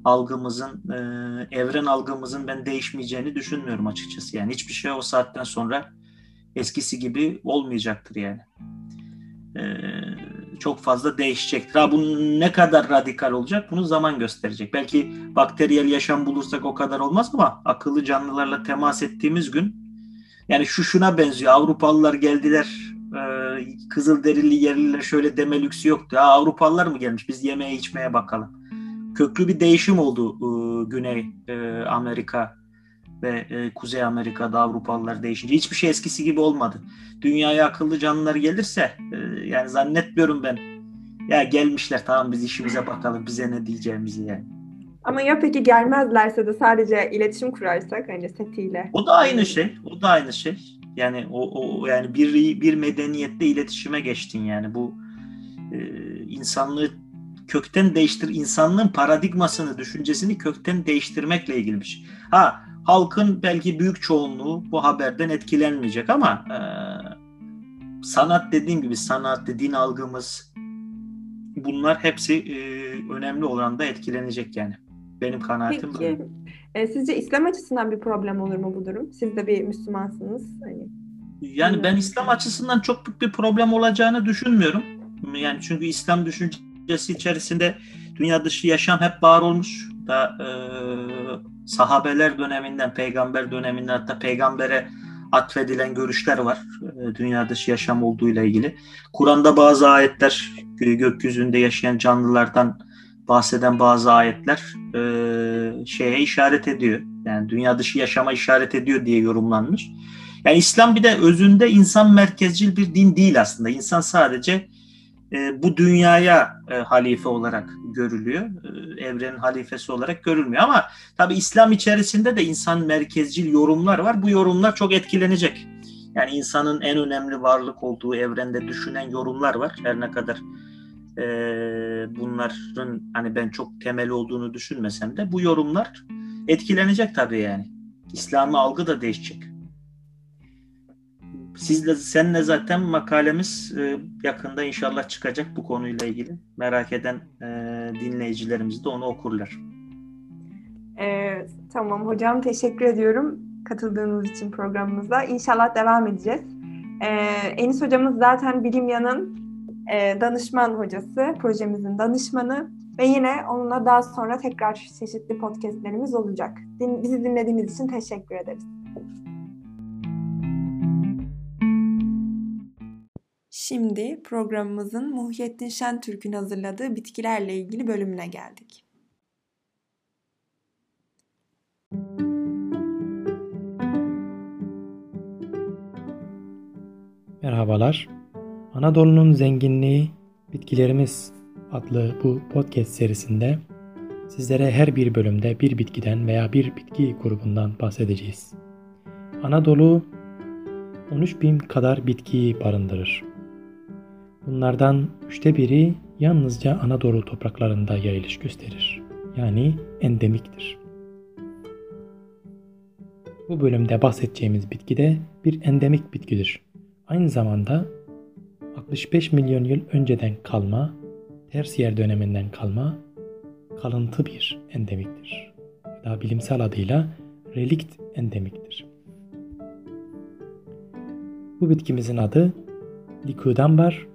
algımızın, e, evren algımızın ben değişmeyeceğini düşünmüyorum açıkçası. Yani hiçbir şey o saatten sonra eskisi gibi olmayacaktır yani. E, çok fazla değişecektir. Ha bu ne kadar radikal olacak bunu zaman gösterecek. Belki bakteriyel yaşam bulursak o kadar olmaz ama akıllı canlılarla temas ettiğimiz gün yani şu şuna benziyor. Avrupalılar geldiler e, kızıl derili yerliler şöyle deme lüksü yoktu. Ha, Avrupalılar mı gelmiş biz yemeğe içmeye bakalım. Köklü bir değişim oldu e, Güney e, Amerika ve e, Kuzey Amerika'da Avrupalılar değişince. Hiçbir şey eskisi gibi olmadı. Dünyaya akıllı canlılar gelirse e, yani zannetmiyorum ben. Ya gelmişler tamam biz işimize bakalım bize ne diyeceğimizi yani. Ama ya peki gelmezlerse de sadece iletişim kurarsak hani setiyle. O da aynı şey. O da aynı şey. Yani o, o yani bir bir medeniyette iletişime geçtin yani bu e, insanlığı kökten değiştir insanlığın paradigmasını, düşüncesini kökten değiştirmekle ilgili bir şey. Ha halkın belki büyük çoğunluğu bu haberden etkilenmeyecek ama e, sanat dediğim gibi sanat, din algımız bunlar hepsi e, önemli oranda etkilenecek yani. Benim kanaatim Peki, böyle. E, sizce İslam açısından bir problem olur mu bu durum? Siz de bir Müslümansınız. Hani, yani ben İslam açısından çok büyük bir problem olacağını düşünmüyorum. Yani çünkü İslam düşüncesi içerisinde dünya dışı yaşam hep var olmuş. Da e, sahabeler döneminden, peygamber döneminden hatta peygambere atfedilen görüşler var. E, dünya dışı yaşam olduğu ile ilgili. Kur'an'da bazı ayetler gökyüzünde yaşayan canlılardan bahseden bazı ayetler e, şeye işaret ediyor. Yani dünya dışı yaşama işaret ediyor diye yorumlanmış. Yani İslam bir de özünde insan merkezcil bir din değil aslında. İnsan sadece e, bu dünyaya e, halife olarak görülüyor. E, evrenin halifesi olarak görülmüyor. Ama tabi İslam içerisinde de insan merkezcil yorumlar var. Bu yorumlar çok etkilenecek. Yani insanın en önemli varlık olduğu evrende düşünen yorumlar var. Her ne kadar bunların hani ben çok temel olduğunu düşünmesem de bu yorumlar etkilenecek tabii yani. İslami algı da değişecek. Sizle senle zaten makalemiz e, yakında inşallah çıkacak bu konuyla ilgili. Merak eden e, dinleyicilerimiz de onu okurlar. Evet, tamam hocam teşekkür ediyorum katıldığınız için programımıza. İnşallah devam edeceğiz. Ee, Enis hocamız zaten Bilimyan'ın e, danışman hocası, projemizin danışmanı ve yine onunla daha sonra tekrar çeşitli podcastlerimiz olacak. Din, bizi dinlediğiniz için teşekkür ederiz. Şimdi programımızın Muhyiddin Şentürk'ün hazırladığı bitkilerle ilgili bölümüne geldik. Merhabalar. Anadolu'nun zenginliği bitkilerimiz adlı bu podcast serisinde sizlere her bir bölümde bir bitkiden veya bir bitki grubundan bahsedeceğiz. Anadolu 13 bin kadar bitkiyi barındırır. Bunlardan üçte biri yalnızca Anadolu topraklarında yayılış gösterir. Yani endemiktir. Bu bölümde bahsedeceğimiz bitki de bir endemik bitkidir. Aynı zamanda 65 milyon yıl önceden kalma, Tersiyer döneminden kalma, kalıntı bir endemiktir. Daha bilimsel adıyla relikt endemiktir. Bu bitkimizin adı Lycodambar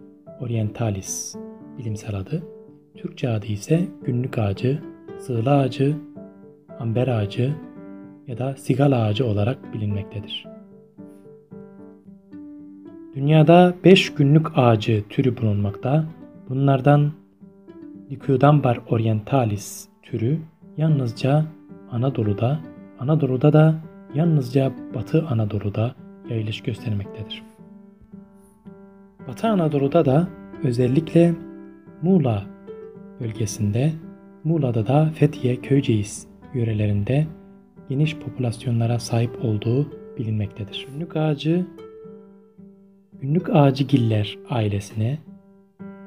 orientalis bilimsel adı. Türkçe adı ise günlük ağacı, sığla ağacı, amber ağacı ya da sigal ağacı olarak bilinmektedir. Dünyada 5 günlük ağacı türü bulunmakta. Bunlardan Lycodambar orientalis türü yalnızca Anadolu'da, Anadolu'da da yalnızca Batı Anadolu'da yayılış göstermektedir. Batı Anadolu'da da özellikle Muğla bölgesinde, Muğla'da da Fethiye, Köyceğiz yörelerinde geniş popülasyonlara sahip olduğu bilinmektedir. Günlük ağacı Günlük ağacı giller ailesine,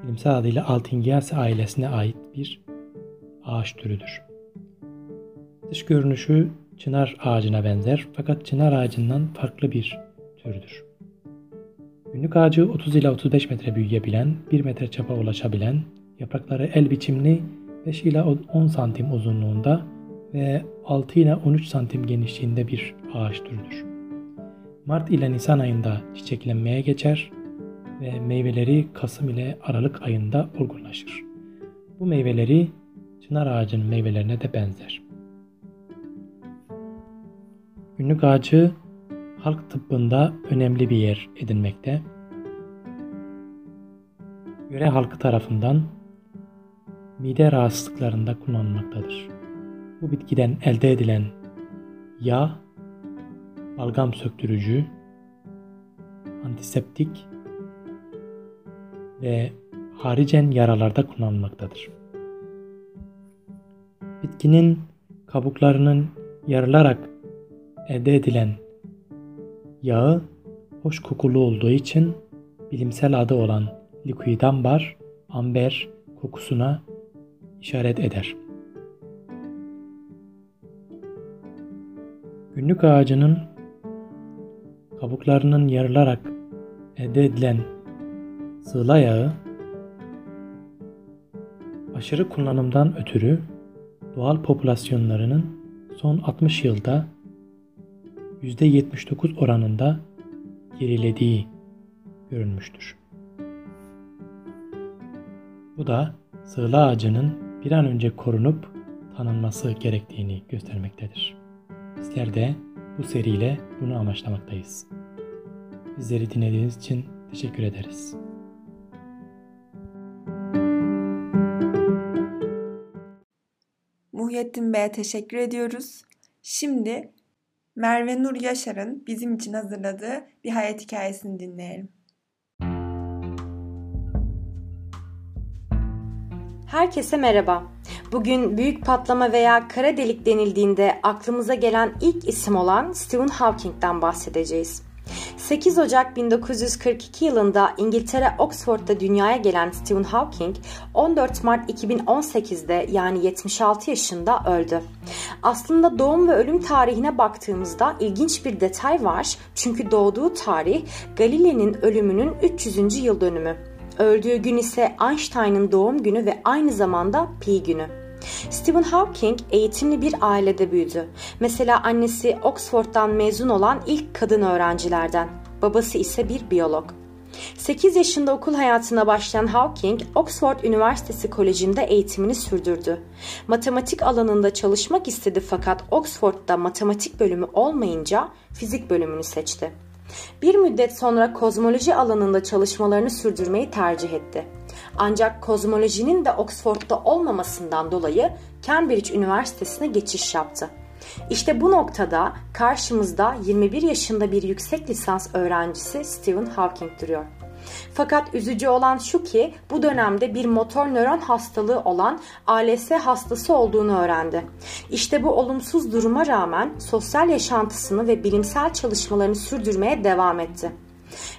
bilimsel adıyla Altingiaceae ailesine ait bir ağaç türüdür. Dış görünüşü çınar ağacına benzer fakat çınar ağacından farklı bir türdür. Günlük ağacı 30 ila 35 metre büyüyebilen, 1 metre çapa ulaşabilen, yaprakları el biçimli 5 ila 10 santim uzunluğunda ve 6 ila 13 santim genişliğinde bir ağaç türüdür. Mart ile Nisan ayında çiçeklenmeye geçer ve meyveleri Kasım ile Aralık ayında olgunlaşır. Bu meyveleri çınar ağacının meyvelerine de benzer. Günlük ağacı halk tıbbında önemli bir yer edinmekte. Yöre halkı tarafından mide rahatsızlıklarında kullanılmaktadır. Bu bitkiden elde edilen yağ, balgam söktürücü, antiseptik ve haricen yaralarda kullanılmaktadır. Bitkinin kabuklarının yarılarak elde edilen yağı hoş kokulu olduğu için bilimsel adı olan liquidambar, amber kokusuna işaret eder. Günlük ağacının kabuklarının yarılarak elde edilen sığla yağı aşırı kullanımdan ötürü doğal popülasyonlarının son 60 yılda %79 oranında gerilediği görülmüştür. Bu da sığla ağacının bir an önce korunup tanınması gerektiğini göstermektedir. Bizler de bu seriyle bunu amaçlamaktayız. Bizleri dinlediğiniz için teşekkür ederiz. Muhyiddin Bey'e teşekkür ediyoruz. Şimdi Merve Nur Yaşar'ın bizim için hazırladığı bir hayat hikayesini dinleyelim. Herkese merhaba. Bugün büyük patlama veya kara delik denildiğinde aklımıza gelen ilk isim olan Stephen Hawking'den bahsedeceğiz. 8 Ocak 1942 yılında İngiltere Oxford'da dünyaya gelen Stephen Hawking 14 Mart 2018'de yani 76 yaşında öldü. Aslında doğum ve ölüm tarihine baktığımızda ilginç bir detay var. Çünkü doğduğu tarih Galile'nin ölümünün 300. yıl dönümü. Öldüğü gün ise Einstein'ın doğum günü ve aynı zamanda pi günü. Stephen Hawking eğitimli bir ailede büyüdü. Mesela annesi Oxford'dan mezun olan ilk kadın öğrencilerden. Babası ise bir biyolog. 8 yaşında okul hayatına başlayan Hawking, Oxford Üniversitesi Koleji'nde eğitimini sürdürdü. Matematik alanında çalışmak istedi fakat Oxford'da matematik bölümü olmayınca fizik bölümünü seçti. Bir müddet sonra kozmoloji alanında çalışmalarını sürdürmeyi tercih etti. Ancak kozmolojinin de Oxford'da olmamasından dolayı Cambridge Üniversitesi'ne geçiş yaptı. İşte bu noktada karşımızda 21 yaşında bir yüksek lisans öğrencisi Stephen Hawking duruyor. Fakat üzücü olan şu ki bu dönemde bir motor nöron hastalığı olan ALS hastası olduğunu öğrendi. İşte bu olumsuz duruma rağmen sosyal yaşantısını ve bilimsel çalışmalarını sürdürmeye devam etti.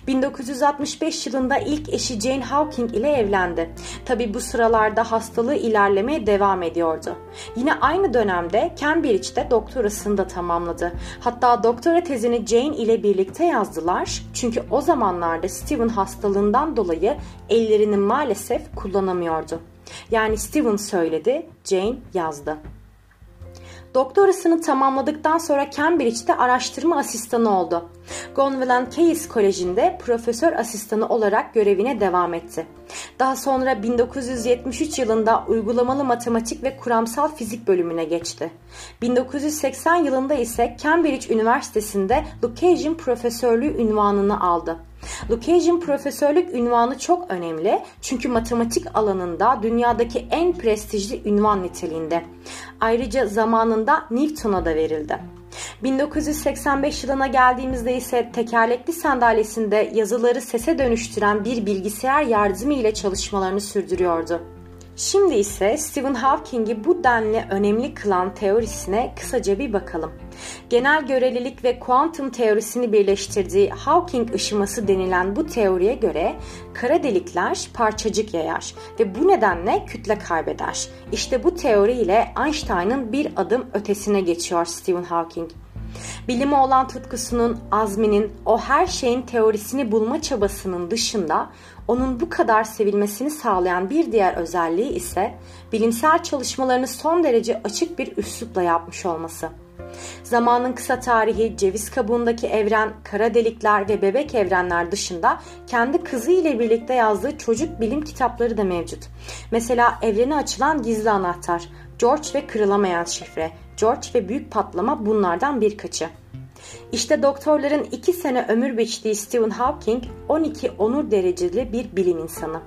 1965 yılında ilk eşi Jane Hawking ile evlendi. Tabi bu sıralarda hastalığı ilerlemeye devam ediyordu. Yine aynı dönemde Cambridge'de doktorasını da tamamladı. Hatta doktora tezini Jane ile birlikte yazdılar. Çünkü o zamanlarda Stephen hastalığından dolayı ellerini maalesef kullanamıyordu. Yani Stephen söyledi, Jane yazdı. Doktorasını tamamladıktan sonra Cambridge'de araştırma asistanı oldu. Gonville Case Koleji'nde profesör asistanı olarak görevine devam etti. Daha sonra 1973 yılında uygulamalı matematik ve kuramsal fizik bölümüne geçti. 1980 yılında ise Cambridge Üniversitesi'nde Lucasian Profesörlüğü ünvanını aldı. Lucasian profesörlük ünvanı çok önemli çünkü matematik alanında dünyadaki en prestijli ünvan niteliğinde. Ayrıca zamanında Newton'a da verildi. 1985 yılına geldiğimizde ise tekerlekli sandalyesinde yazıları sese dönüştüren bir bilgisayar yardımı ile çalışmalarını sürdürüyordu. Şimdi ise Stephen Hawking'i bu denli önemli kılan teorisine kısaca bir bakalım. Genel görelilik ve kuantum teorisini birleştirdiği Hawking ışıması denilen bu teoriye göre kara delikler parçacık yayar ve bu nedenle kütle kaybeder. İşte bu teori ile Einstein'ın bir adım ötesine geçiyor Stephen Hawking. Bilime olan tutkusunun, azminin, o her şeyin teorisini bulma çabasının dışında onun bu kadar sevilmesini sağlayan bir diğer özelliği ise bilimsel çalışmalarını son derece açık bir üslupla yapmış olması. Zamanın kısa tarihi, ceviz kabuğundaki evren, kara delikler ve bebek evrenler dışında kendi kızı ile birlikte yazdığı çocuk bilim kitapları da mevcut. Mesela evrene açılan gizli anahtar, George ve kırılamayan şifre, George ve büyük patlama bunlardan birkaçı. İşte doktorların 2 sene ömür biçtiği Stephen Hawking 12 onur dereceli bir bilim insanı.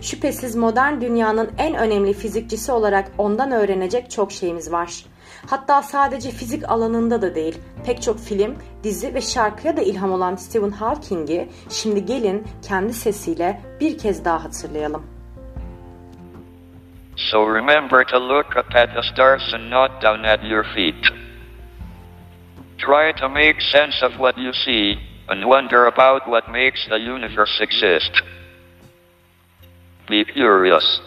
Şüphesiz modern dünyanın en önemli fizikçisi olarak ondan öğrenecek çok şeyimiz var. Hatta sadece fizik alanında da değil, pek çok film, dizi ve şarkıya da ilham olan Stephen Hawking'i şimdi gelin kendi sesiyle bir kez daha hatırlayalım. So remember to look up at the stars and not down at your feet. Try to make sense of what you see and wonder about what makes the universe exist. Be curious.